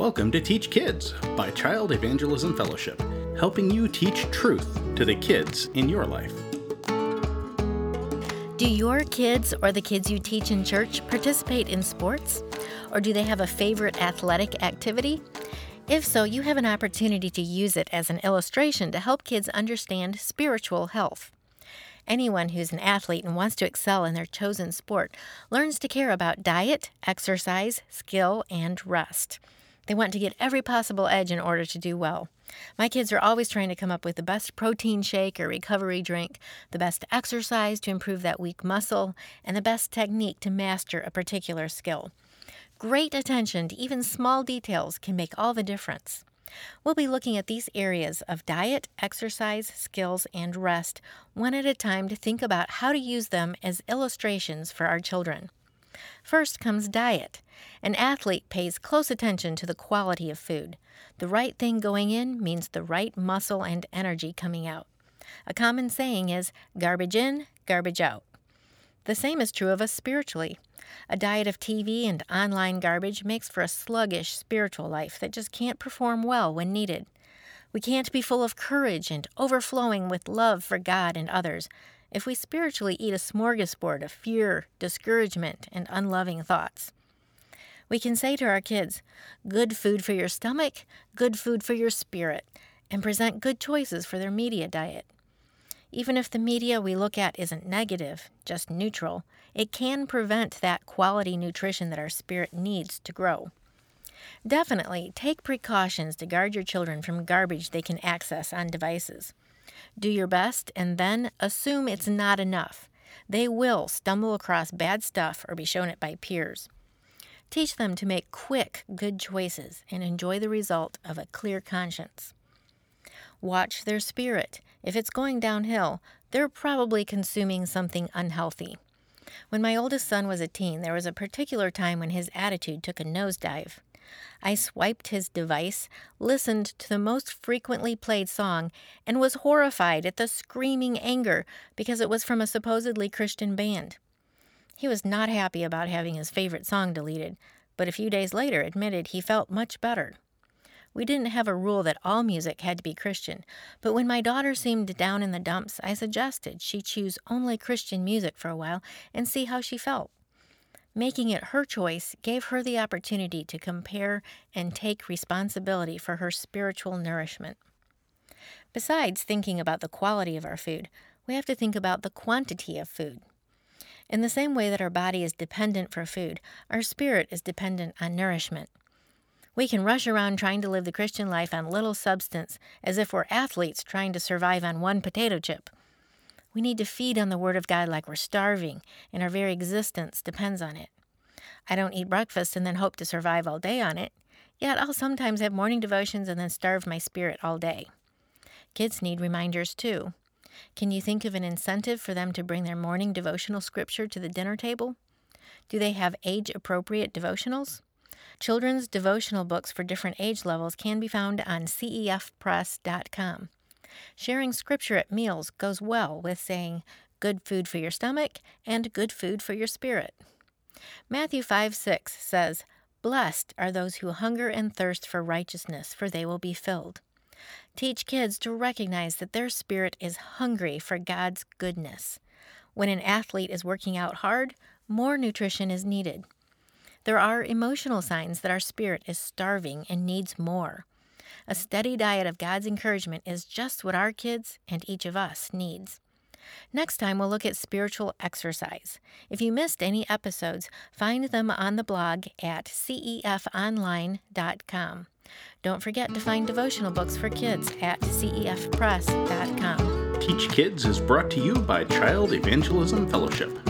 Welcome to Teach Kids by Child Evangelism Fellowship, helping you teach truth to the kids in your life. Do your kids or the kids you teach in church participate in sports? Or do they have a favorite athletic activity? If so, you have an opportunity to use it as an illustration to help kids understand spiritual health. Anyone who's an athlete and wants to excel in their chosen sport learns to care about diet, exercise, skill, and rest. They want to get every possible edge in order to do well. My kids are always trying to come up with the best protein shake or recovery drink, the best exercise to improve that weak muscle, and the best technique to master a particular skill. Great attention to even small details can make all the difference. We'll be looking at these areas of diet, exercise, skills, and rest one at a time to think about how to use them as illustrations for our children. First comes diet. An athlete pays close attention to the quality of food. The right thing going in means the right muscle and energy coming out. A common saying is garbage in, garbage out. The same is true of us spiritually. A diet of TV and online garbage makes for a sluggish spiritual life that just can't perform well when needed. We can't be full of courage and overflowing with love for God and others if we spiritually eat a smorgasbord of fear, discouragement, and unloving thoughts. We can say to our kids, good food for your stomach, good food for your spirit, and present good choices for their media diet. Even if the media we look at isn't negative, just neutral, it can prevent that quality nutrition that our spirit needs to grow. Definitely take precautions to guard your children from garbage they can access on devices. Do your best and then assume it's not enough. They will stumble across bad stuff or be shown it by peers. Teach them to make quick, good choices and enjoy the result of a clear conscience. Watch their spirit. If it's going downhill, they're probably consuming something unhealthy. When my oldest son was a teen, there was a particular time when his attitude took a nosedive. I swiped his device, listened to the most frequently played song, and was horrified at the screaming anger because it was from a supposedly Christian band. He was not happy about having his favorite song deleted, but a few days later admitted he felt much better. We didn't have a rule that all music had to be Christian, but when my daughter seemed down in the dumps, I suggested she choose only Christian music for a while and see how she felt. Making it her choice gave her the opportunity to compare and take responsibility for her spiritual nourishment. Besides thinking about the quality of our food, we have to think about the quantity of food. In the same way that our body is dependent for food, our spirit is dependent on nourishment. We can rush around trying to live the Christian life on little substance as if we're athletes trying to survive on one potato chip. We need to feed on the Word of God like we're starving, and our very existence depends on it. I don't eat breakfast and then hope to survive all day on it, yet I'll sometimes have morning devotions and then starve my spirit all day. Kids need reminders too. Can you think of an incentive for them to bring their morning devotional scripture to the dinner table? Do they have age appropriate devotionals? Children's devotional books for different age levels can be found on cefpress.com. Sharing scripture at meals goes well with saying, good food for your stomach and good food for your spirit. Matthew 5 6 says, Blessed are those who hunger and thirst for righteousness, for they will be filled. Teach kids to recognize that their spirit is hungry for God's goodness. When an athlete is working out hard, more nutrition is needed. There are emotional signs that our spirit is starving and needs more. A steady diet of God's encouragement is just what our kids and each of us needs. Next time, we'll look at spiritual exercise. If you missed any episodes, find them on the blog at cefonline.com. Don't forget to find devotional books for kids at cefpress.com. Teach Kids is brought to you by Child Evangelism Fellowship.